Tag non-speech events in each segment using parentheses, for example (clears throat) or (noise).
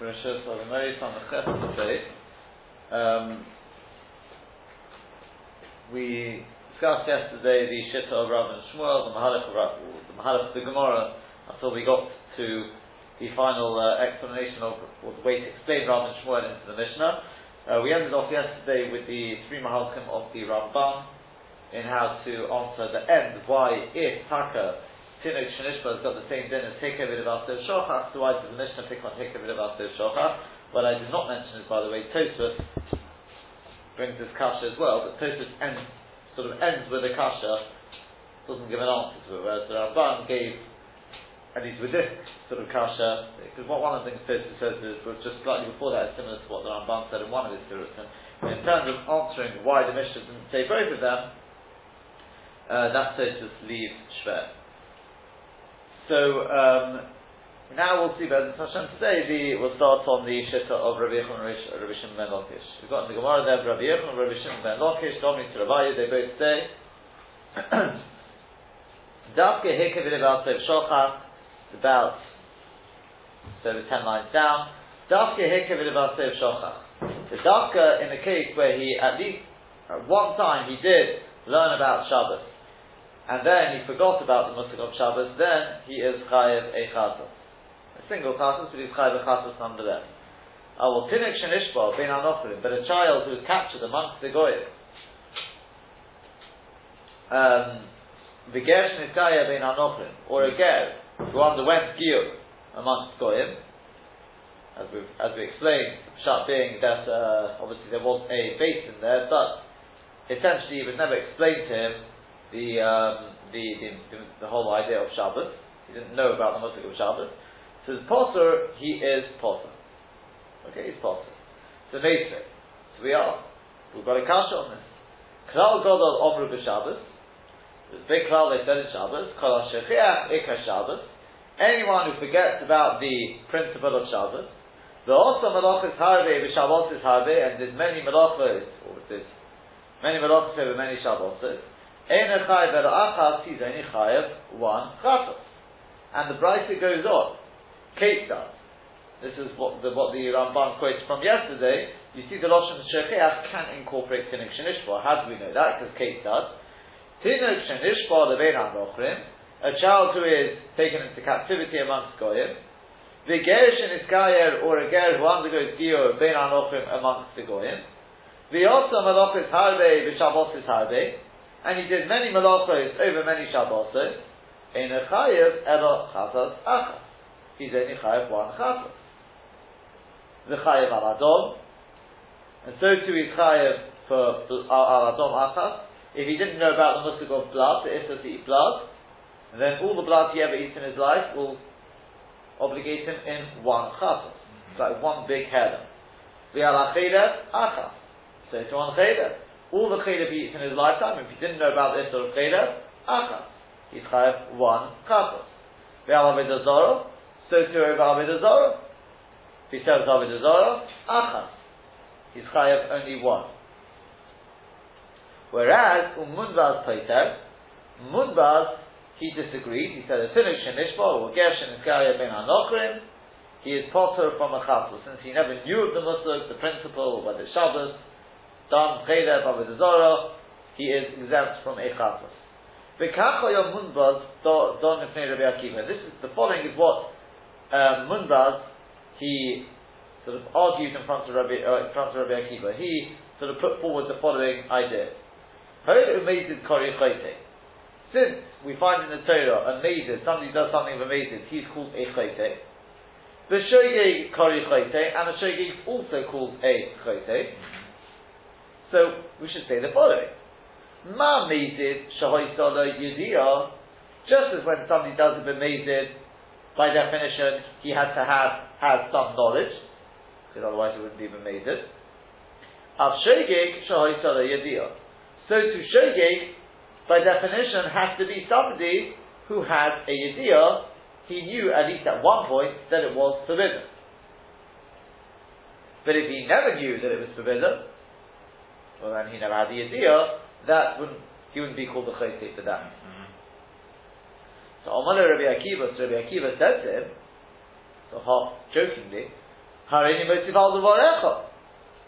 On the. Um, we discussed yesterday the Shitta of Rav and Shmuel, the Mahalach of Rav, the Mahalach of the Gemara, until we got to the final uh, explanation of, or the way to explain Rav and Shmuel into the Mishnah. Uh, we ended off yesterday with the three Mahalchim of the Ramban in how to answer the end, why if Taka Tinuk Shanishba has got the same din as Hekavid of Aser Shochach, so why does the Mishnah pick on Hekavid of Aser Shochach? What I did not mention is, by the way, Tosfos brings this kasha as well, but Tosfos ends, sort of ends with a kasha, doesn't give an answer to it, whereas the Ramban gave, at least with this sort of kasha, because what one of the things Tosfos says is, was just slightly before that, similar to what the Ramban said in one of his Sirutim, in terms of answering why the Mishnah didn't say both of them, uh, that Tosfos leaves Shver. So um, now we'll see Bezin Hashem today. The, we'll start on the Shitta of Rabbi Yechon and Rabbi Shimon ben Lakish. We've got in the Gemara there Rabbi Yechon and Rabbi Shimon ben Lakish, Domini to Rabbi, they both say (clears throat) Dafke Hikevid about Sev Shochat, about so the ten lines down. Dafke Hikevid about Sev Shochat. The Dafka in the case where he at least at one time he did learn about Shabbos and then he forgot about the Musik of Shabbos, then he is Chayev a. A single Chatos, but he's Chayev a Chatos nonetheless. will Tinik Shenishba, Ben Anochrim, but a child who is captured amongst the Goyim, um, the Ger Shnitkaya Ben Anochrim, or a Ger who underwent Giyur amongst Goyim, as we as we explained, Pshat being that uh, obviously there was a base in there, but essentially it was never explained to him the, um, the, the, the, whole idea of Shabbos. He didn't know about the Musik of Shabbos. So the Potter, he is Potter. Okay, he's Potter. So Meisvei. So we are. We've got a kasha on this. Klal Godol Omru B'Shabbos. There's big klal they said in Shabbos. Kol HaShechiach Ikha Shabbos. Anyone who forgets about the principle of Shabbos. The also Malachis Harbe B'Shabbos is Harbe and did many Malachos, or did many Malachos over many Shabbos. Ein chayev el achas, he's only chayev one chatos. And the Brisa goes on. Kate does. This is what the, what the Ramban quotes from yesterday. You see the Lashon Shechiach can incorporate Tinuk Shenishba. How do we know that? Because Kate does. Tinuk Shenishba levein Anochrim, a child who is taken into captivity amongst Goyim. The Ger Sheniskayer, or a Ger who undergoes Giyur, bein Anochrim amongst the Goyim. The also Malachis Harbe, Vishabos is Harbe and he did many malachos over many Shabbosos, in a chayev elo chatas achas. He's only chayev one chatas. The chayev al adom, and so too is chayev for al uh, adom achas. If he didn't know about the musik of blood, the issa to eat blood, then all the blood he ever eats in his life will obligate him in one chatas. It's like one big header. The al achas. So it's one cheder all the chaylev he eats in his lifetime, if he didn't know about this sort of chaylev, achas. He's chayav one chatos. Ve'al avedazoro, so too over avedazoro. If he serves avedazoro, achas. He's chayav only one. Whereas, umunvaz paiter, munvaz, he disagreed. He said, a tinuk shenishba, or gershin iskaya ben anokrim, he is potter from a chatos. Since he never knew of the musuk, the principle, whether Shabbos, Dam Cheda Bavidazora, he is exempt from Echatos. V'kachoyom Munbaz Don Nefnei Rabbi Akiva. This is, the following is what um, Munbaz, he sort of argued in front of Rabbi, uh, in front of Rabbi Akiva. He sort of put forward the following idea. Since we find in the Torah amazing, somebody does something of amazing, he's called a chayte. The shogeg kari chayte, and the shogeg is also called a chayte. So we should say the following. Ma mezid shahoisolo yediyah, just as when somebody does a bemezid, by definition, he has to have, have some knowledge, because otherwise he wouldn't be bemezid. Av shogeg shahoisolo yediyah. So to shogeg, by definition, has to be somebody who had a yediyah, he knew at least at one point that it was forbidden. But if he never knew that it was forbidden, well then he never had the idea, that wouldn't, he wouldn't be called the chayte for that. Mm-hmm. So Omar Rabbi Akiva, so Rabbi Akiva said to him, so half jokingly, Harini motiv al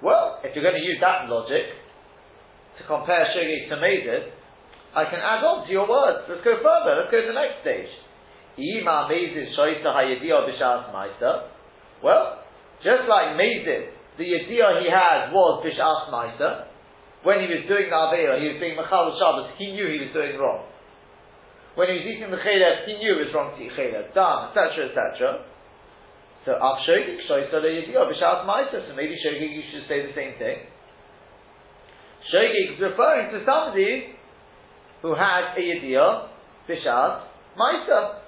Well, if you're going to use that logic to compare shogeg to mezid, I can add on to your words. Let's go further. Let's go to the next stage. Ima mezid shoyta hayedio b'shas ma'isa. Well, just like mezid, the yedia he had was b'shas ma'isa. When he was doing the Aveira, he was being Machal Shabbos, he knew he was doing wrong. When he was eating the Chaylev, he knew it was wrong to eat Chaylev, done, etc., etc. So, Av Shogig, Shoysa Le Yediyah, B'Shas Maisa, so maybe Shogig, you should say the same thing. Shogig is referring to somebody who had a Yediyah, B'Shas Maisa.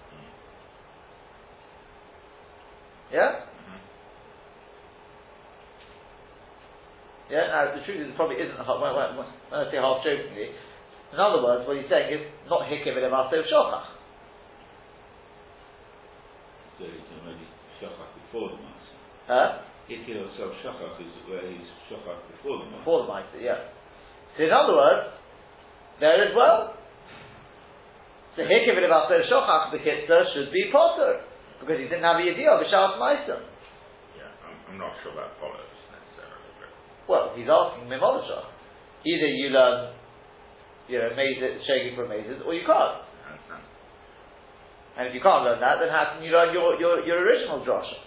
Yeah? Yeah, now the truth is it probably isn't, when, when, when I say half jokingly, in other words, what he's saying is not hikev el of shochach. So he's already shochach before the master. Huh? Hikev of shochach is where he's shochach before the master. Before the master, yeah. So in other words, there as well, the hikev el shochach, the kitzah, should be potter, because he didn't have a yediyah of a shas meister. Yeah, I'm, I'm not sure that follows. Well, he's asking Mimolisha. Either you learn, you know, mazes, shaking from mazes, or you can't. And if you can't learn that, then how can you learn your, your, your original drasha?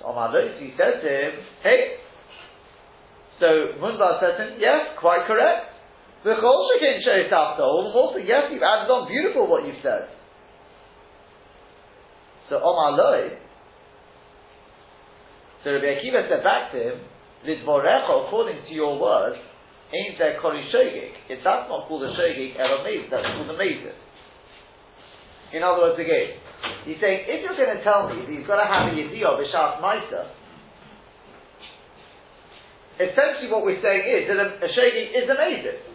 So Omar he said to him, hey, so Munbaz said to him, yes, quite correct. The Cholshakin Shay All also, yes, you've added on beautiful what you've said. So Omar Loi, so Rabbi Akiva said back to him, Lidvorecha, according to your word, ain't there kori shogig. If that's not called a shogig, ever made, that's called a mezid. In other words, again, he's saying, if you're going to tell me that he's got to have a yediyah b'shas ma'isa, essentially what we're saying is that a, a shogig is a mezid.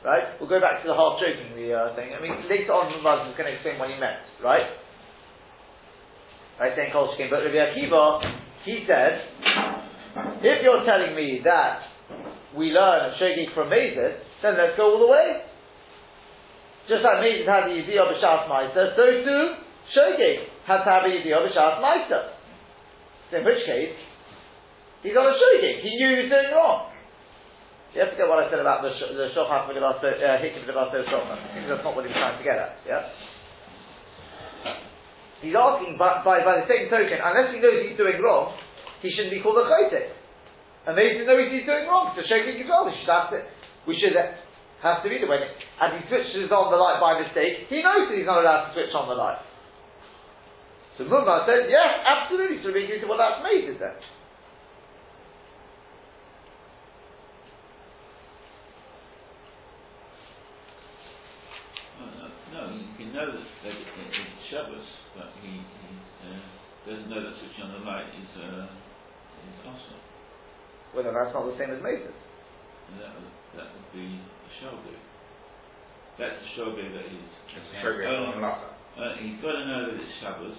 Right? We'll go back to the half jokingly uh, thing. I mean, later on, Maz is going to explain what he meant, right? Right, saying Kol but Rabbi Akiva, he said, if you're telling me that we learn Shogig from Mazid, then let's go all the way. Just like Mazid had the Yidiyah B'Shas Meister, so too Shogig has to have a Yidiyah B'Shas Meister. So in which case, he's on a Shogig. He knew he was doing wrong. You have to get what I said about the the Shochach V'Levasto, uh, Hikim. I think that's not what he was trying to get at, yeah? He's asking by, by, by the same token, unless he knows he's doing wrong, he shouldn't be called a chotek. And they didn't know he's doing wrong. So shaking his we should have to, we should uh, have to be the it, and he switches on the light by mistake, he knows that he's not allowed to switch on the light. So Mumma says, yes, absolutely, so we can well that's made, is that? No, he knows that it's Shabbos, but he, he uh, doesn't know that switching on the light is, uh, is awesome. Well, then that's not the same as Moses. That would, that would be a shogeg. That's a shogeg that is. It's a shogeg uh, He's got to know that it's Shabbos,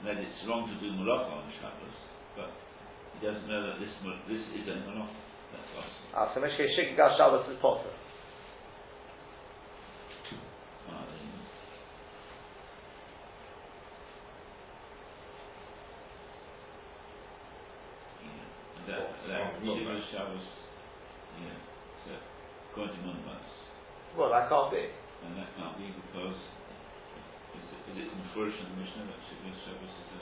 and that it's wrong to do malacha on Shabbos, but he doesn't know that this this is a malacha. That's awesome. Ah, so Shabbos is potter. Shabbos, Shabbos, yeah, so according to Munbas. Well, that can't be. And that can't be because is it, is it in Furish and the Mishnah that Shabbos Shabbos is a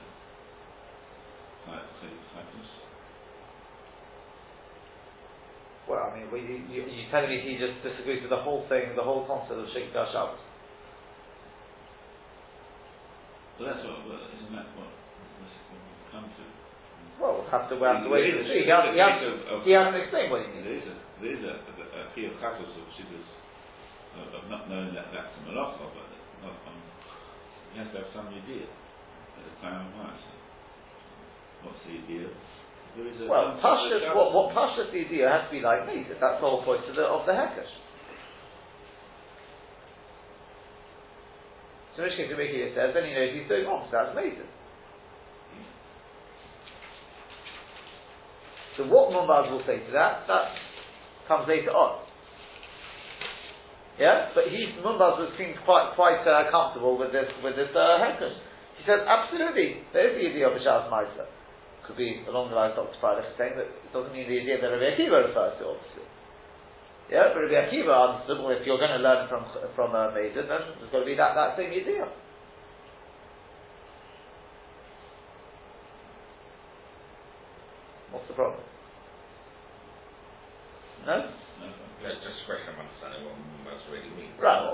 Chayfus? Well, I mean, well, you, you, you telling me he just disagrees with the whole thing, the whole concept of Shikha Shabbos? Well, that's what, well, isn't that what we've come to? Well, we'll have to, we'll have to wait and see. He, has, he, has, he hasn't explained what he means. There is a, there is a, a, a key of chatos of of not knowing that that's a malacha, but not, um, he has to have some idea at the time of Mars. What's the idea? well, Pashas, what, what Pashas the idea has to be like me. That's the whole point of the, of the Hekesh. So Mishkin Kamiki says, then he knows he's doing wrong, so that's amazing. So what Mumbaz will say to that, that comes later on. Yeah, but he Mumbaz seems quite quite uh, comfortable with this with this uh, He says absolutely there is the idea of a Shas Meiser. could be along the lines Dr. Freilich is saying that it doesn't mean the idea that Rabbi Akiva refers to, obviously. Yeah, but Rabbi Akiva understood, if you're going to learn from from a uh, then there's to be that, that same idea. What's the problem? No? No, just a question of understanding what Mumbas really means. Right,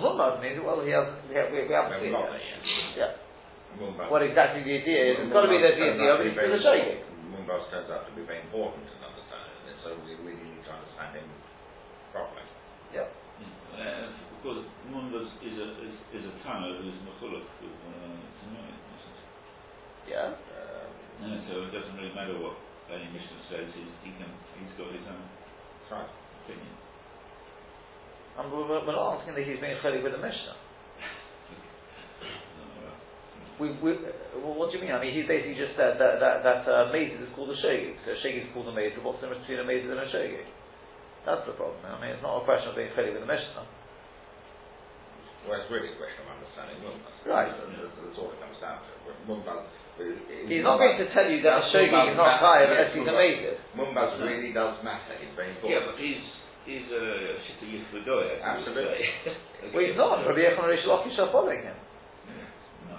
what means, well, he has, we, have, we, we haven't seen it. Yeah. Mumbas. What exactly the idea is, it's got to be the idea, but it's going to show you. Mumbas turns out to be very important in understanding it, so we really need to understand him properly. Yeah. Uh, because Mumbas is a, is, is a Tana who's Mechuluk with uh, Tanoi, Yeah. Um, yeah, so it doesn't really matter what any Mishnah says, he's, he can, he's got his own right. opinion. And we're, we're not asking that he's being chilly with the Mishnah. we, we, well, what do you mean? I mean, he basically just said that that, that uh, is called a shogig. So a shogig is called a maze. What's the difference between a maze and a shogig? That's the problem. I mean, it's not a question of being chilly with the Mishnah. Well, it's really a question of understanding Mumbas. Right. That's, all it comes down to. Mumbas He's not going to tell you that a shogi is not chayav unless he's amazing. Mumbas really does matter. He's very important. Yeah, but he's he's a shita yifudoy. Absolutely. (laughs) well, he's not. Rabbi Yechon Rish Lakish are following him. No,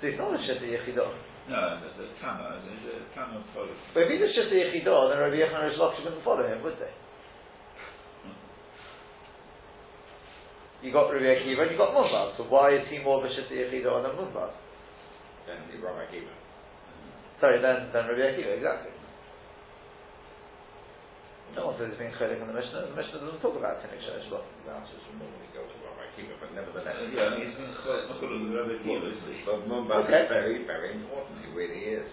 so he's not a shita yichidah. No, there's a Tana, there's a Tana follow. But if he's a shita yichidah, then Rabbi Yechon Rish Lakish wouldn't follow him, would they? You got Rabbi Akiva and you got Mumbaz. So why is he more of a shita yichidah than Mumbaz? than Rabbi Akiva. Sorry, then, then Rabbi Akiva, exactly. No one says he's being chaylik in the Mishnah. The Mishnah doesn't talk about Tinik Shenish Lo. The answers will normally go to Rabbi Akiva, but nevertheless. Yeah, he's been chaylik Rabbi Akiva, isn't he? But Mumbaz okay. is very, very important. He really is.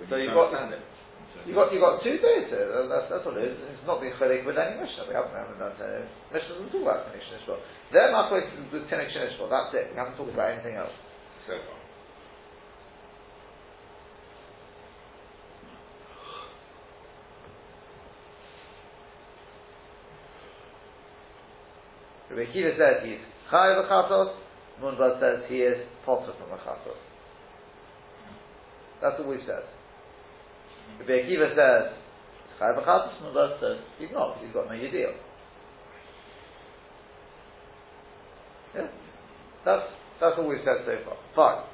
We so you've got, you got you got two days here. That's, that's what it is. It's not being chaylik with any Mishnah. We haven't, haven't done uh, Mishnah doesn't talk about Tinik Shenish Lo. They're not going to do Tinik Shenish Lo. That's it. We haven't talked about anything else so far. Rabbi Akiva says he's chayav v'chatos. Munbaz says he is potter from v'chatos. That's what we've said. Rabbi Akiva says chayav v'chatos. Munbaz says he's not. He's got no yediyah. Yeah, that's that's what we've said so far. Fine.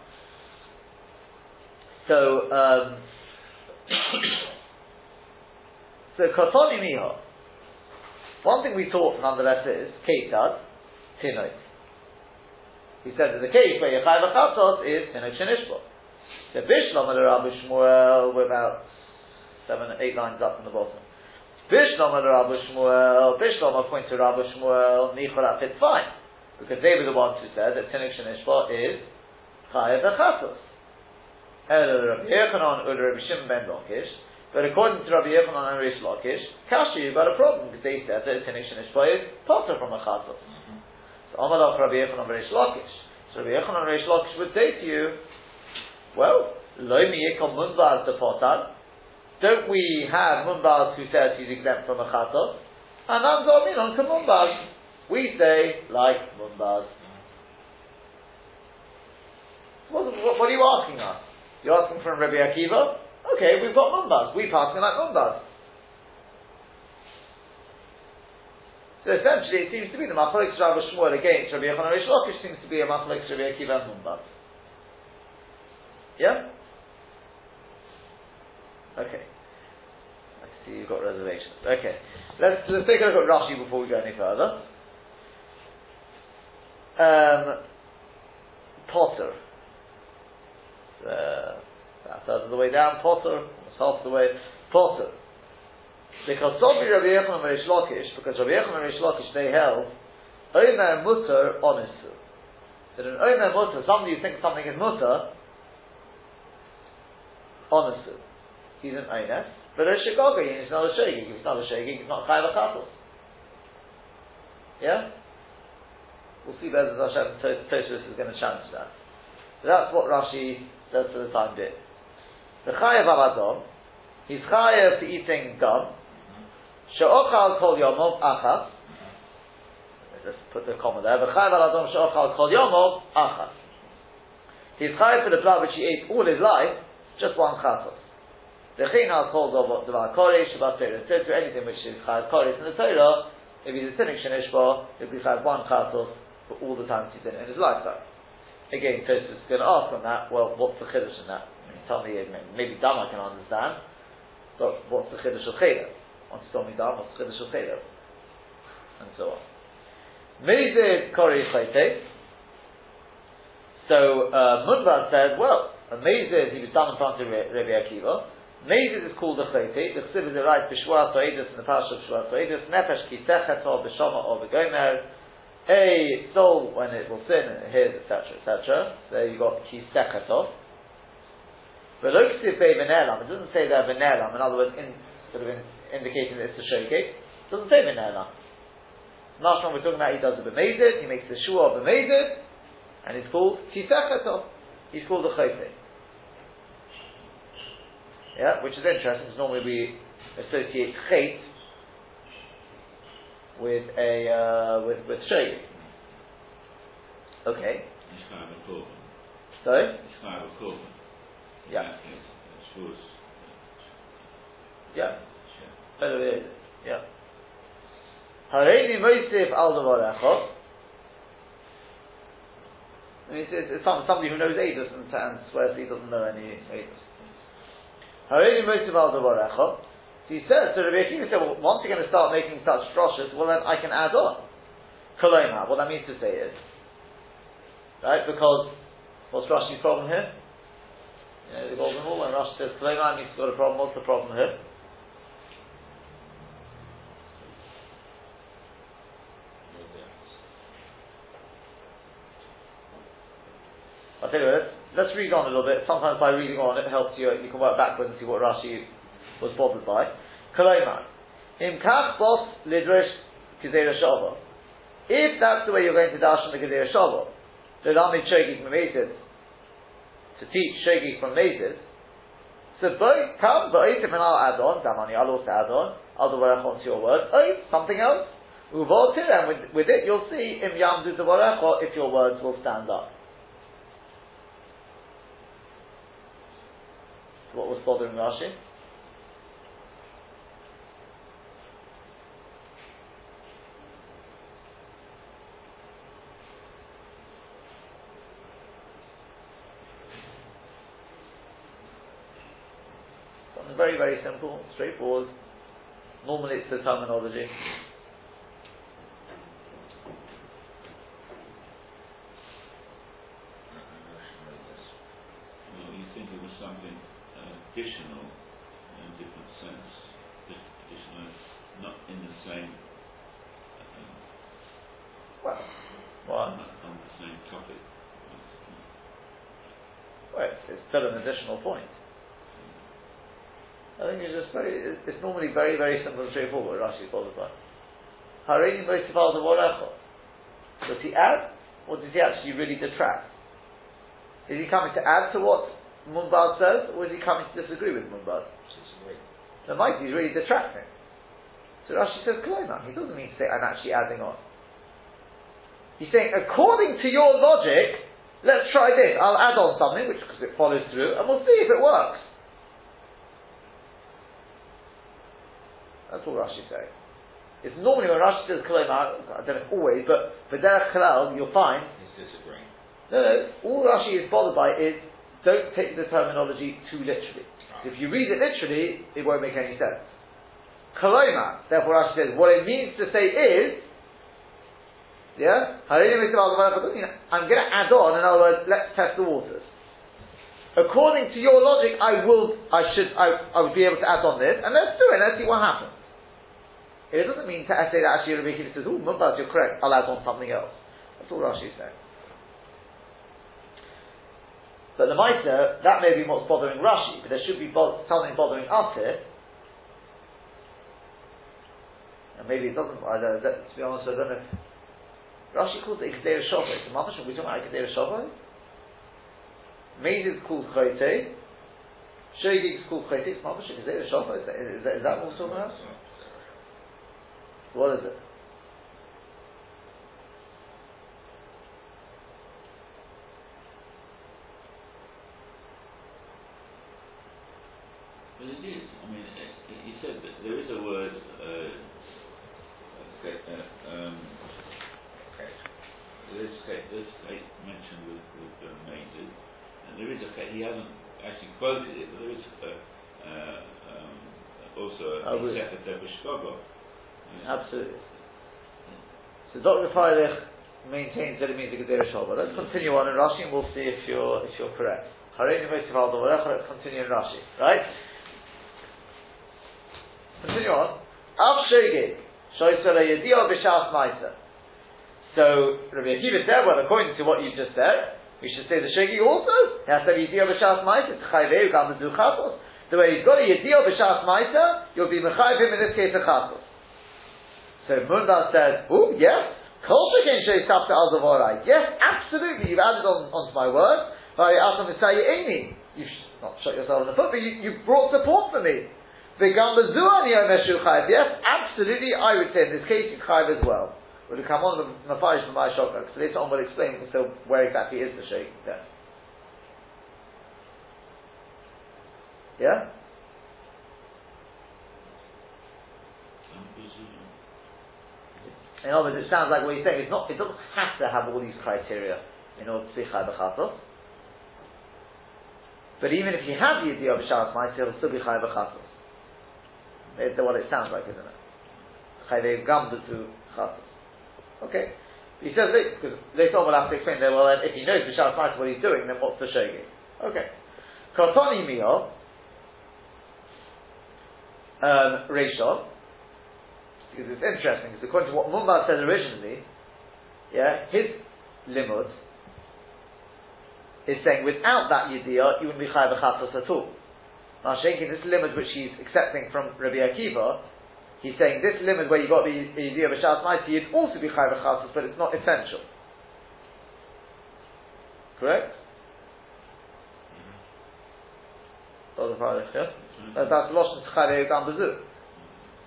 So, um, (coughs) so Kotoni Miho. One thing we taught nonetheless is, Keitad, Tinot. He said that the case where Yechai Vachatos is Tinot Shenishbo. The Bishlom and Rabbi Shmuel, we're about seven, eight lines up from the bottom. Bishlom and Rabbi Shmuel, Bishlom according to Rabbi Shmuel, Nichola fit fine. Because they were the ones who said that Tinot Shenishbo is Chai Vachatos. Rabbi Yochanan or Rabbi Shimon ben Lakish. But according to Rabbi Yochanan and Rish Lakish, Kashi, you've got a problem because they said that Tinnik Shinishboy is potter from a chatos. So Amalach Rabbi Yochanan and Rish Lakish. So Rabbi Yochanan and Rish Lakish would say to you, well, Loimi Yekom Munbaz the potter. Don't we have Munbaz who says he's exempt from a chatos? And Amzor Minon Munbaz. We say, like Munbaz. What, what, what are you asking us? You're asking from Rabbi Akiva? Okay, we've got Mumbaz. We pass him like Mumbaz. So essentially, it seems to be the Machalik Rabbi Shmuel against Rabbi Yochanan Rish Lakish seems to be a Machalik Rabbi Akiva and Mumbaz. Yeah? Okay. I see you've got reservations. Okay. Let's, let's take a look at Rashi before we go any further. Um, Potter uh, a third of the way down, Potter, half the way, Potter. Because Sobi Rabbi Yechon and Rish Lakish, because Rabbi Yechon and Rish Lakish, they held, Omer Mutter Onisu. That an Omer Mutter, somebody who thinks something is Mutter, Onisu. He's an Oines. But a Shigogah, he's not a Shagig. He's not a Shagig, he's not Chayv Akatos. Yeah? We'll see whether Hashem Tosfos is going to challenge that. So that's what Rashi that's for the time being. The chayav avadom, he's chayav to eating gum. She'ochal kol yomov achas. Let's put the comma there. The chayav avadom she'ochal kol yomov achas. He's chayiv for the blood which he ate all his life, just one chatos. The chinal calls of Devar Koresh, Shabbat Torah, says to anything which is chayiv Koresh in the Torah, if he's a cynic shenishba, he'll be chayiv one chatos for all the times he's in in his lifetime. Again, Tosfos is going to ask on that, well, what's the chiddush in that? Tell me, maybe Dam I can understand, but what's the chiddush of Cheder? Once you told me Dam, what's the chiddush of Cheder? And so on. Mezid Kori Chayte. So uh, Munbaz said, well, a he was done in front of Rabbi Akiva. Mezid is called a Chayte. The Chsiv is a right Bishwa Toedus in the Pasha of Bishwa Toedus. Nefesh Kisechet or Bishoma or Begomer. A soul when it will sin it hears, etc., etc. There you got Kisechetov. But Loksiv Be Benelam, it doesn't say there Benelam, in other words, in, sort of in, indicating that it's a shogeg. It doesn't say Benelam. Last one we're talking about, he does a b'mezid, he makes the shua of b'mezid, and he's called tisechatov. He's called a chayte. Yeah, which is interesting, because normally we associate chait with a, uh, with, with shayik. Okay. Sorry? Yeah. Yeah. Yeah. Hareini Moisif al Devarecha. It's, it's, it's somebody who knows Eidos and, and swears he doesn't know any Eidos. Hareini Moisif al Devarecha. So he says, so Rabbi Akiva said, well, once you're going to start making such droshes, well then I can add on. Koloma, what that means to say is, right, because, what's Rashi's problem here? You know, the golden rule, when Rashi says means he's got a problem, what's the problem here? I'll tell you what, let's, read on a little bit. Sometimes by reading on, it helps you, you can work backwards and see what Rashi was bothered by. Kolomar. Im kach bos lidrish shava. If that's the way you're going to dash on the gezera shava, the lami shogig memezid, to teach shogig from mezid, so both come, but and I'll add on, damani, I'll also add on, I'll do onto your word, oit, something else, uvotir, and with, with it you'll see, im yamdu the if your words will stand up. what was bothering Rashi? Something very, very simple, straightforward. Normally it's the terminology. additional in a different sense, additional, not in the same. Um, well, what? On the same topic. Well, it's, it's still an additional point. I think it's just very, it's normally very, very simple and straightforward, Rashi is bothered by. Harini Moisifal the Warecho. Does he add, or does he actually really detract? Is he coming to add to what Munbaz says, or is he coming to disagree with? Disagree. So Mike is really detracting. So Rashi says Kalomam. He doesn't mean to say I'm actually adding on. He's saying, according to your logic, let's try this. I'll add on something, which because it follows through, and we'll see if it works. That's all Rashi saying. It's normally when Rashi says Kalomam, I don't know always, but for Kalal, you'll find. He's disagreeing. No, no. All Rashi is bothered by is don't take the terminology too literally. If you read it literally, it won't make any sense. Koloma, therefore Rashi says, what it means to say is, yeah, I'm going to add on, in other words, let's test the waters. According to your logic, I will, I should, I, I would be able to add on this, and let's do it, let's see what happens. It doesn't mean to say that actually Rabbi Akiva says, oh, Mumbaz, you're correct, I'll add on something else. That's all Rashi is saying. But the Maisa, that may be what's bothering Rashi, but there should be bo- something bothering us here. And maybe it doesn't, I don't, that, to be honest, I don't know Rashi calls it Ikdei Shavos. Mamash, are we talking about Ikdei Shavos? Mezid is called Chayte. Shogig is called Chayte. It's Mamash is, that, is that what we're talking about? What is it? But it is. I mean, you said that there is a word. Uh, uh, um, this there's mentioned with, with uh, and there is a he hasn't actually quoted it, but there is a, uh, um, also a, a, a, Absolutely. So Dr. Freilich maintains that it means a Gezerah Shava. Let's continue on in Rashi and we'll see if you're, if you're correct. Let's continue in Rashi. Right? Continue on. Av Shegeg, Shoisele Yedio B'Shas Maisa. So, Rabbi Akiva said, well, according to what you just said, we should say the Shegeg also. He has to have Yedio B'Shas Maisa. The way he's got a Yedio B'Shas Maisa, you'll be Mechayv him in this case a Chatos. So Munbaz says, oh, yes, Kol Shekin Shei Sapta Al Zavorai. Yes, absolutely, you've added on onto my word. You've not shot yourself in the foot, but you, you brought support for me. The. Yes, absolutely, I would say in this case you Chayiv as well. We'll come on with Mafarish from my Shokak. So later on we'll explain so where exactly is the Sheikh then. Yeah? In other words, it sounds like what he's saying is not, it doesn't have to have all these criteria in order to be Chai B'chatos. But even if you have the idea of Shabbos Ma'aseh, it'll still be Chai B'chatos. That's what it sounds like, isn't it? Chai Gam to Chatos. Okay. He says this, because later on we'll have to explain that, well, if he knows the B'Shabbos Ma'aseh what he's doing, then what's the Shogeg? Okay. Kotoni Mio, um, because it's interesting, because according to what Mumbaz said originally, yeah, his limud is saying without that yediyah, you wouldn't be chayav chatos at all. Now, shaking this limud which he's accepting from Rabbi Akiva, he's saying this limud where you got the yediyah b'shas ma'isi, you'd also be chayav chatos, but it's not essential. Correct? Mm-hmm. Yeah? Mm-hmm. That's that's Lashon Tcharev Gam Bezu.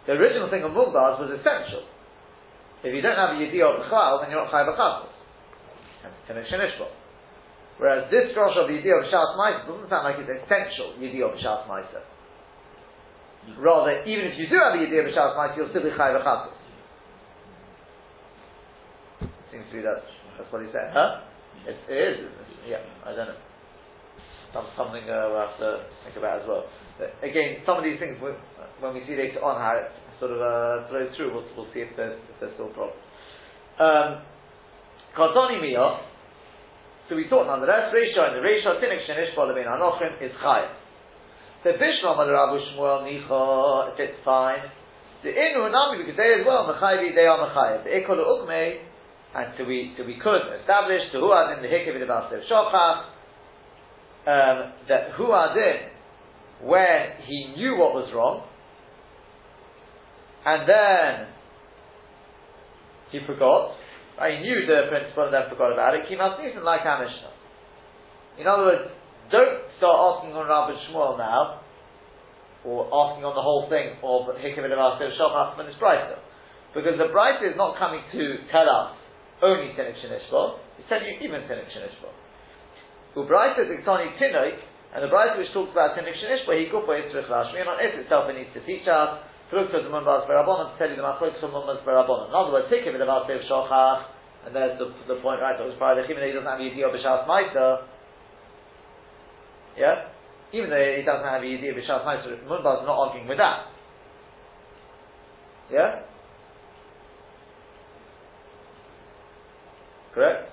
The original thing of Mumbaz was essential. If you don't have a Yediyah of B'chal, then you're not Chai B'chatos. And Tinech Shenishbo. Whereas this drosh of Yediyah of B'shas Maisa doesn't sound like it's essential Yediyah of B'shas Maisa. Rather, even if you do have a Yediyah of B'shas Maisa, you'll still be Chai B'chatos. Seems to be that, that's what he said. Huh? It, it is, yeah, I don't know. Some, something uh, we'll have to think about as well. But again, some of these things, when we see later on how it sort of uh, flows through, we'll, we'll see if there's, if there's still problems. Um, so we thought the Reisha and the Reisha, Tinik Shenish Polabin Anochim is Chayim. The Bishlam the Rabu Shmuel Nicha, it's fine. The Inu Nami, because they as well, Mechayvi, they are Mechayv. The Ikol Ukmei, and so we, so we could establish in the Hikev in the Basev Shochach, um, that Huadin, where he knew what was wrong, and then he forgot. I knew the principle and then forgot about it. Kimas Nisan like our Mishnah. In other words, don't start asking on Rabbi Shmuel now, or asking on the whole thing of Hikam and Avasim Shachach and Brisa. Because the Brisa is not coming to tell us only Tinik Shinishbo, it's telling you even Tinik Shinishbo. The Brisa is Iktani Tinoik, and the Brisa which talks about Tinik Shinishbo, he kufa Yitzrich Lashmi, and on it itself it needs to teach us at the Mumbas Barabonim to tell you the Machlokes from Mumbas Barabonim. In other words, take him in about Sev Shochach, and there's the, the point, right, that was prior to him, he doesn't have Yediyah B'Shas Maita. Yeah? Even though he doesn't have Yediyah B'Shas Maita, Mumbas not arguing with that. Yeah? Correct?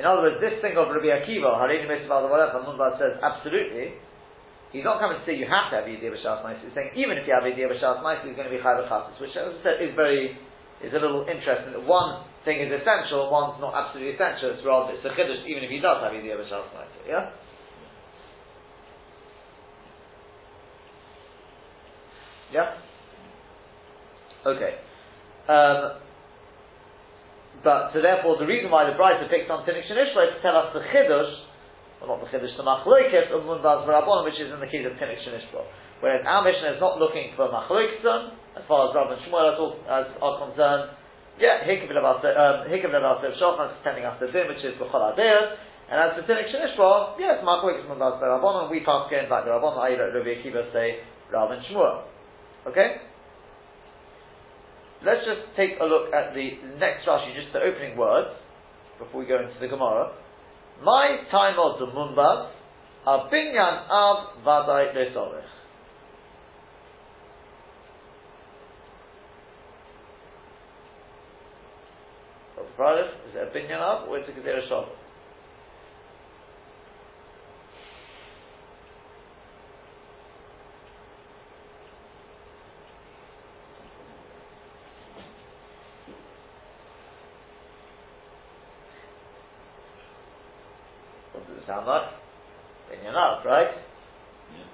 In other words, this thing of Rabbi Akiva, Mitzvah whatever, Mumbas says absolutely, He's not coming to say you have to have Yediyah B'Shas Ma'is. He's saying even if you have Yediyah B'Shas Ma'is, he's going to be Chayv Chatzis, which, as I said, is very, is a little interesting. One thing is essential, one's not absolutely essential. It's rather it's a chiddush, even if he does have Yediyah B'Shas Ma'is. Yeah. Yeah. Okay. Um, but so therefore, the reason why the Brisa picks on Tinik Shanishla is to tell us the chiddush well, not the Chiddush, the Machloiket of Munbaz Barabon, which is in the case of Tinik Shanishbo. Whereas our mission is not looking for Machloiketon, as far as Rav and Shmuel are, as are concerned. Yeah, Hikav Levasev um, Shochan is telling us the din, which is B'chol Adeh, And as for Tinik Shinishba, yes, Markwik is Munbaz Rabbanon, we pass again like the Rabbanon, I Rabbi Akiva say, Rav and Shmuel. Okay? Let's just take a look at the next Rashi, just the opening words, before we go into the Gemara. My time of the Munbaz, a binyan av vadai lesorech. Is it a binyan av or is it a shavah? Sound like? Binyan right? Yeah.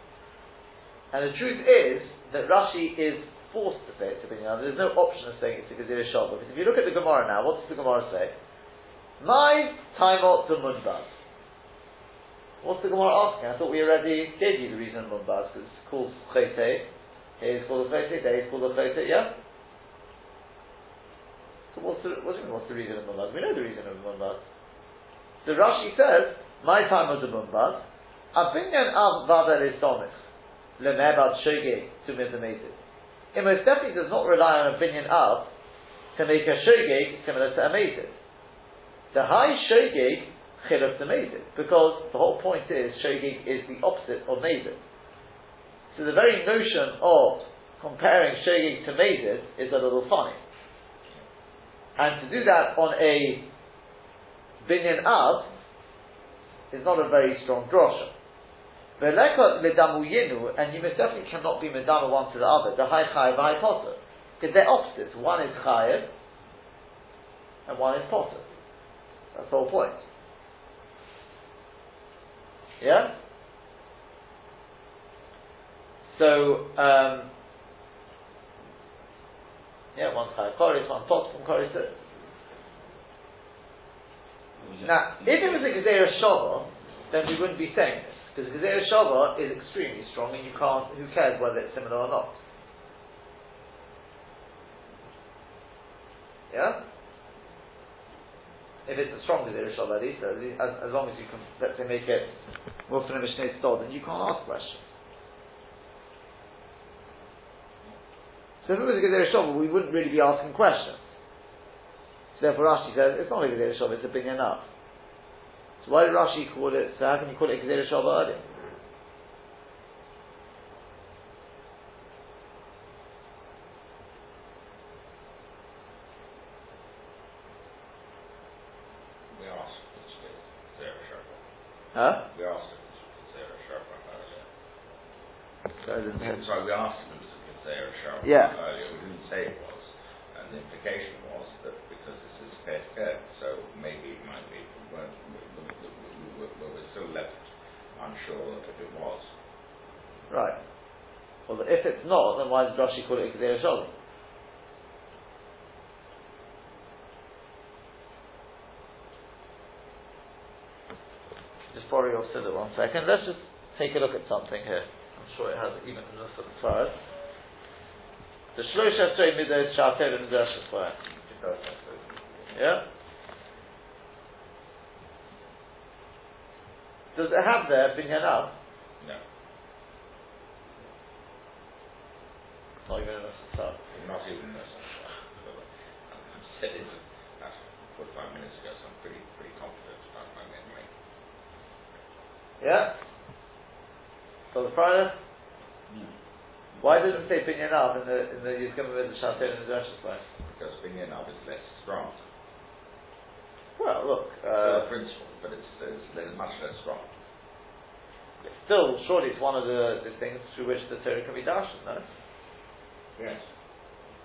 And the truth is that Rashi is forced to say it's a binyan There's no option of saying it's a Gezerah Shava. Because if you look at the Gemara now, what does the Gemara say? My Taimot the Munbaz. What's the Gemara asking? I thought we already gave you the reason of Munbaz, because it's called Chayte. Here it's called a Chayte, there it's called a Chayte, yeah? So what's the, what's the, what's the reason of Munbaz? We know the reason of Munbaz. So Rashi says, my time was a Mumbaz, Abinyan Av Vada Lisomich, Lemebad Shoge to Mizameted. It most definitely does not rely on a binyan Av to make a Shoge similar to a. The high Shoge Chiluf to because the whole point is Shoge is the opposite of Mazid. So the very notion of comparing Shoge to Mazid is a little funny. And to do that on a binyan Av is not a very strong drosha. Velekot medamuyinu, and you most definitely cannot be medama one to the other. The high chayiv, high potter, because they're opposites. One is chayiv, and one is potter. That's the whole point. Yeah. So, um, yeah, one chayiv koris, one potter from koris. Now, if it was a Gezerah Shava, then we wouldn't be saying this. Because Gezerah Shava is extremely strong and you can't, who cares whether it's similar or not? Yeah? If it's a strong Gezerah Shava, at least, as, as long as you can, let's say, make it Mufin Mishneh Stod, then you can't ask questions. So if it was a Gezerah Shava, we wouldn't really be asking questions. So therefore Rashi says it's not a Gezerah Shava, it's a binyan enough. So why did Rashi call it, so how can you call it a Gezerah Shava earlier? We asked it's Gezerah Shava. Huh? We asked if it's Gezerah Shava earlier. Sorry, didn't hear. We asked if it was a Gezerah Shava Yeah. earlier. We didn't say it was. And the implication was so maybe it might be, we were still left unsure if it was. Right. Well, if it's not, then why does Rashi call it a Gezerah Shava? Just borrow your siddur one second. Let's just take a look at something here. I'm sure it has even in the side. The Shlosh Esrei Midah Shater and Nidashas Yeah? Does it have there binyan av? No. Not even in the Sasar. Not even this. I said it that's 45 minutes ago, so I'm pretty, pretty confident about my memory. Yeah? So the Friday? Why does it say binyan av in the in the Yizgim with the Shater and Nidashas Because binyan av is less strong. Well, look, Still uh, a principle, but it's, it's, it's much less strong. still, surely it's one of the, the things through which the Torah can be dashed, no? Yes.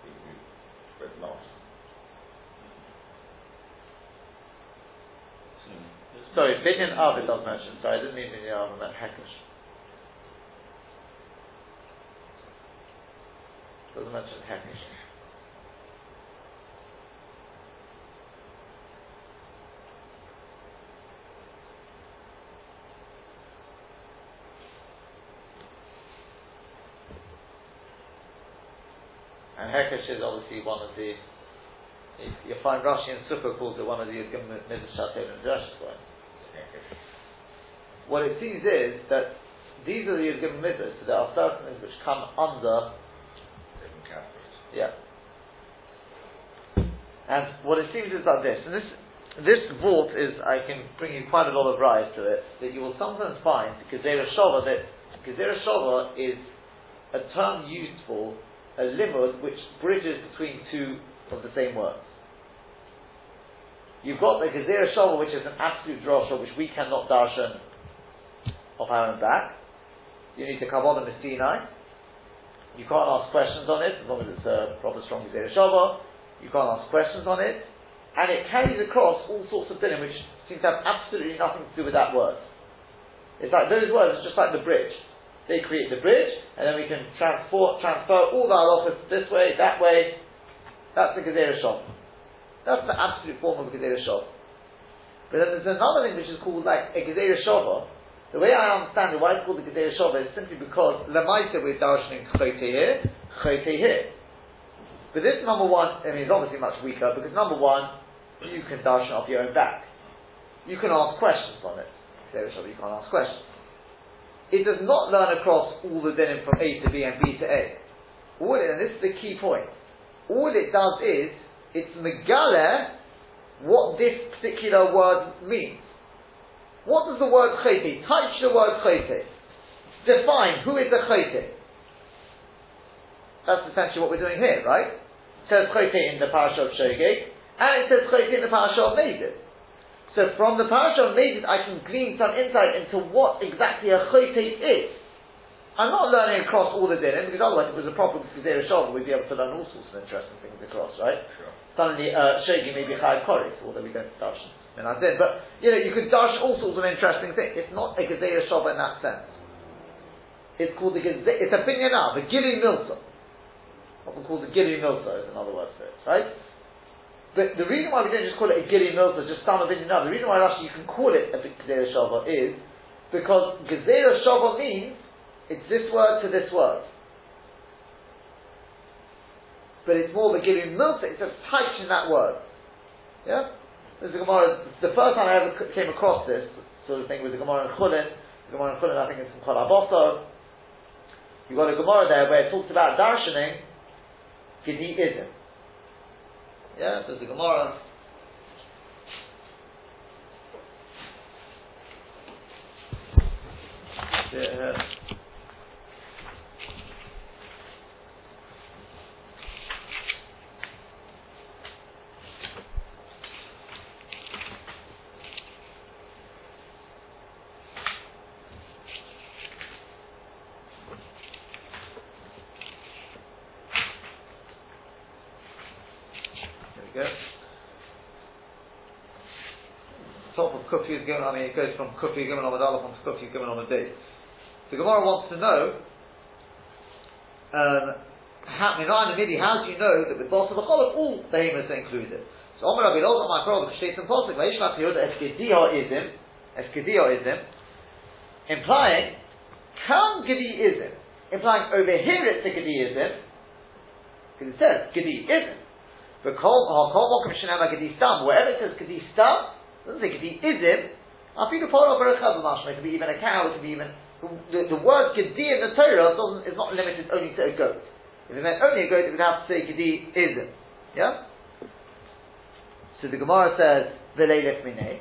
We- we- But not. Sorry, binyan av it does mention. Sorry, I didn't mean binyan av, I meant hekesh. Doesn't mention hekesh. Hekesh is obviously one of the. You find Rashi and Sukkah calls it one of the Yizgim Midrash Shater and Drashas. Okay. What it seems is that these are the given mitzvahs, so there are certain things which come under, yeah. And what it seems is like this, and this this vault is, I can bring you quite a lot of rise to it, that you will sometimes find Gezerah Shova, that Gezerah Shova is a term used for a limud which bridges between two of the same words. You've got the Gezerah Shava, which is an absolute drosha, which we cannot darshan of our own back. You need to come on the Sinai. You can't ask questions on it, as long as it's a proper strong Gezerah Shava. You can't ask questions on it and it carries across all sorts of dinim which seem to have absolutely nothing to do with that word. It's like those words are just like the bridge. They create the bridge, and then we can transfer, transfer all the halachas this way, that way. That's the Gezerah Shov. That's the absolute form of Gezerah Shov. But then there's another thing which is called like a Gezerah Shava. The way I understand it, why it's called the Gezerah Shava is simply because Lamaita we're darshaning Chote here, Chote here. But this number one, I mean, is obviously much weaker because number one, you can darshan off your own back. You can ask questions on it. You can't ask questions. It does not learn across all the dinim from A to B and B to A. All it, and this is the key point. All it does is it's megale what this particular word means. What does the word chayte? Touch the word chayte. Define who is the chayte. That's essentially what we're doing here, right? It says chayte in the parasha of Shogeg. And it says Chayte in the parasha of Mezid. So from the parasha of Mezid, I can glean some insight into what exactly a Chayte is. I'm not learning across all the dinim, because otherwise if it was a problem with Gezerah Shava, we'd be able to learn all sorts of interesting things across, right? Sure. Suddenly, uh, Shogi may be Chayav Koris, although we don't darshan. And I did, but, you know, you could darshan all sorts of interesting things. It's not a Gezerah Shava in that sense. It's called the Gezerah, it's a binyanah, the Gili Milsa. Often called the Gili Milsa is another word for it, right? But the reason why we don't just call it a Gili Milta, just some opinion now, the reason why actually you can call it a Gezerah Shava is because Gezerah Shava means it's this word to this word. But it's more of a Gili Milta, it's a touch in that word. Yeah? There's a Gemara, the first time I ever came across this sort of thing was the Gemara in Chulin. The Gemara in Chulin, I think it's from Chol Aboso. You've got a Gemara there where it talks about darshaning, Gedi ism. Yeah, there's the Gemara. Yeah. Kufi is given, I mean, it goes from Kufi given on the on to Kufi given on day. The Gemara wants to know, um, how, in the midi, how do you know that with Boss of the Cholov, all behemoths are included? So, Omer Rabbi Loza, my brother, Shtate and Posik, Vaishmat Yehuda, Eskediha Izim, Eskediha Izim, implying, Kam Gedi Izim, implying over here it's a Gedi Izim, because it says Gedi Izim. But Kol Mokum Shinama Gedi Stam, wherever it says Gedi Stam, doesn't say it could be izim. Afidu poro berachad It could be even a cow. It could be even the, the word gedi in the Torah doesn't is not limited only to a goat. If it meant only a goat, it would have to say gedi izim. Yeah. So the Gemara says v'leilef minei.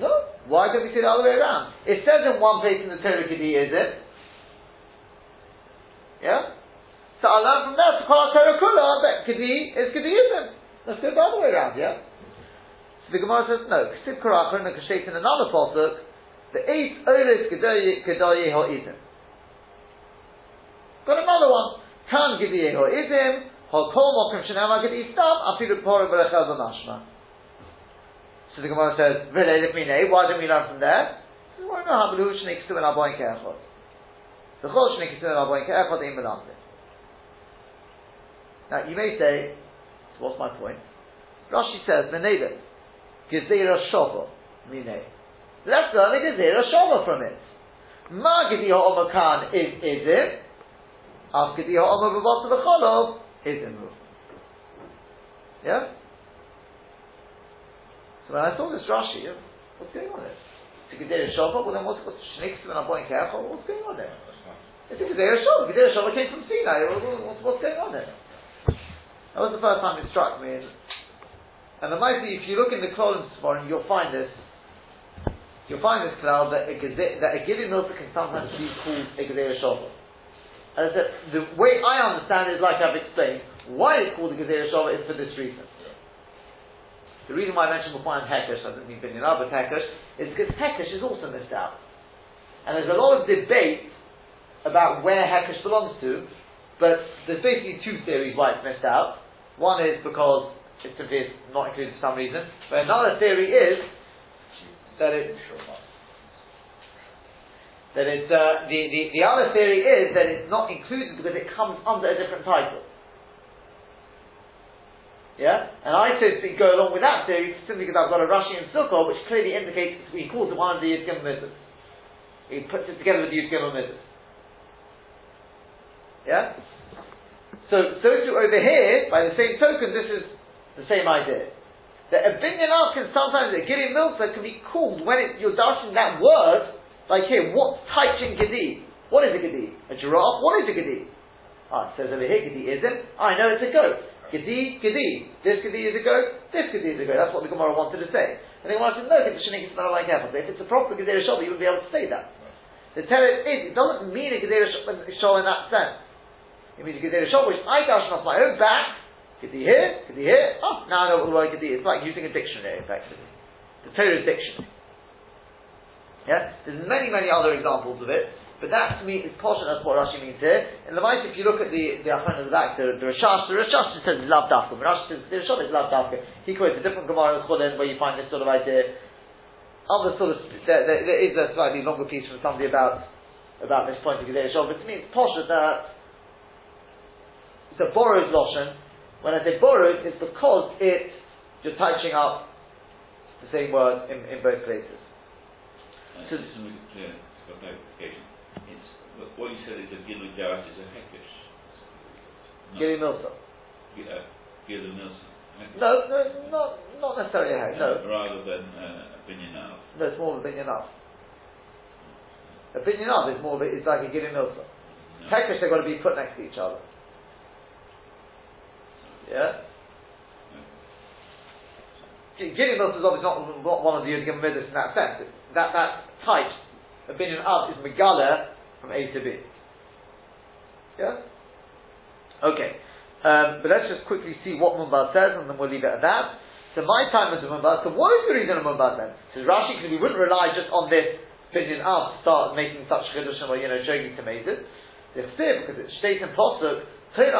No. Why don't we say the other way around? It says in one place in the Torah gedi izim. Yeah. So I learn from that to call Torah kula that gedi is gedi izim. Let's go the other way around. Yeah. So the Gemara says, no, Ksiv Karachon, and Kashet in another pasuk, the eight Oris Gedaye Ha'izim. Got another one. Tan Gedaye Ha'izim, Ha'kol Mokim Shanama Gedai Stam, Afidu Porah Berechel Zanashma. So the Gemara says, V'leilif Minei, why don't we learn from there? Why not have Luhu Shneik Stu and Aboin Ke'echot? The Chol Shneik Stu and Aboin Ke'echot Ein Melamde. Now you may say, what's my point? Rashi says, Meneivet, Gezerah Shava, Mine. Let's learn a Gezerah Shava from it. Ma Gedi Ha'omakan is Izim, Af Gedi Ha'omah B'Bot V'Cholov is Imru. Yeah? So when I saw this Rashi, what's going on here? to Gezerah Shava, well then what's, what's Shniksim and Aboin Kechol? What's going on there? It's a Gezerah Shava. Gezerah Shava came from Sinai. What- what- What's, what's going on there? That was the first time it struck me. And, and the mighty, if you look in the columns tomorrow, you'll find this. You'll find this cloud that a gede- that a Gili Milsa can sometimes be called a Gezerah Shava. And I said, the way I understand it is like I've explained. Why it's called a Gezerah Shava is for this reason. The reason why I mentioned before in Hekesh, I didn't mean Binyan but Hekesh, is because Hekesh is also missed out. And there's a lot of debate about where Hekesh belongs to, but there's basically two theories why it's missed out. One is because it's simply not included for some reason, but another theory is that it that it's uh, the, the the other theory is that it's not included because it comes under a different title. Yeah, and I so speak go along with that theory simply because I've got a Rashi and which clearly indicates he calls it one of the Yud Gimel He puts it together with the Yud Gimel Yeah. So so too over here, by the same token, this is the same idea. That a binyan can sometimes a Gili Milsa can be called when it, you're dashing that word, like here, what type in Gedi? What is a Gedi? A giraffe? What is a Gedi? Ah, it says over here Gedi isn't. I know it's a goat. Gedi, Gedi. This Gedi is a goat, this Gedi is a goat. That's what the Gemara wanted to say. And the Gemara said, no, it's a Shaniq smell like apple. If it's a proper Gedera Shov, you wouldn't be able to say that. The Torah is, it doesn't mean a Gedera Shov in that sense. It means you a Gedera Shov, which I dash off my own back, Could Gedi here, Gedi here, oh, now I know what the word. It's like using a dictionary, effectively. The Torah's dictionary. Yeah? There's many, many other examples of it, but that to me is portion that's what Rashi means here. In the might, if you look at the the Achron of the back, the, the Rashash, the Rashash says love dafka. When Rashi says the Rashash is love dafka. He quotes a different Gemara in Chulin where you find this sort of idea. Other sort of there, there, there is a slightly longer piece from somebody about about this point of Gedei Shov, but to me it's posher that it's a borrowed lotion. When I say borrowed, it's because it's you're touching up the same word in, in both places. Uh, So- just to make it clear, for clarification, it's, what- you said is a Gilul Garas is a Hekesh. No, Gilly Milsa. Gi- uh, Gilul Nilsson. No, no, not not necessarily a heck. No, Rather than uh, a Binyan Av. no, it's more of a binyan av. A binyan av is more of a, it's like a gilly milsa. No. Hekesh they've got to be put next to each other. Yeah. Milsa is obviously not, not one of the Yud Midas in that sense. That that type, a binyan av, is megala from A to B. Yeah. Okay. Um, but let's just quickly see what Mumbaz says, and then we'll leave it at that. So my time is a Mumbaz. So what is the reason of Mumbaz then? Says Rashi, because we wouldn't rely just on this binyan av to start making such chidushim or you know jogging tomatoes. The chsiv, because it's states in posuk, This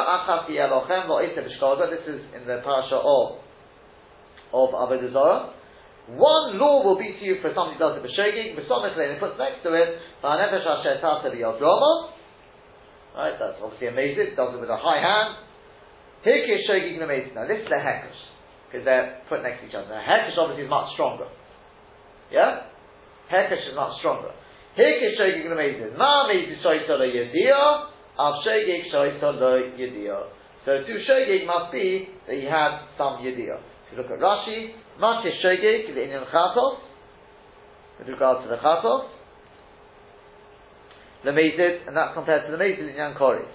is in the parasha of of Avodah Zarah. One law will be to you for somebody who does it b'shogig, b'somit and puts next to it, v'yodroma. Right, that's obviously amazing. Does it with a high hand. Hirkish shogig amazing. Now this is the hekesh because they're put next to each other. Now hekesh obviously is much stronger. Yeah, hekesh is much stronger. Hirkish shogig amazing. Ma amazing shoyta lo yedia. Av shogig shoyta lo yedia. So to shogig must be that he had some yedia. If you look at Rashi, Makish shogig the Indian chatos with regard to the chatos. The Mezid, and that's compared to the Mezid in Yankoris.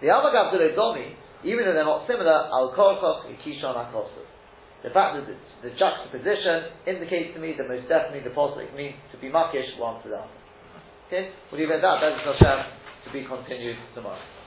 The Amagav Domi, even though they're not similar, Al Korkoch and Kishon Akosu. The fact that the, the juxtaposition indicates to me that most definitely the Posik means to be Makish one to the other. Okay? We'll leave it at that. That's Hashem to be continued tomorrow.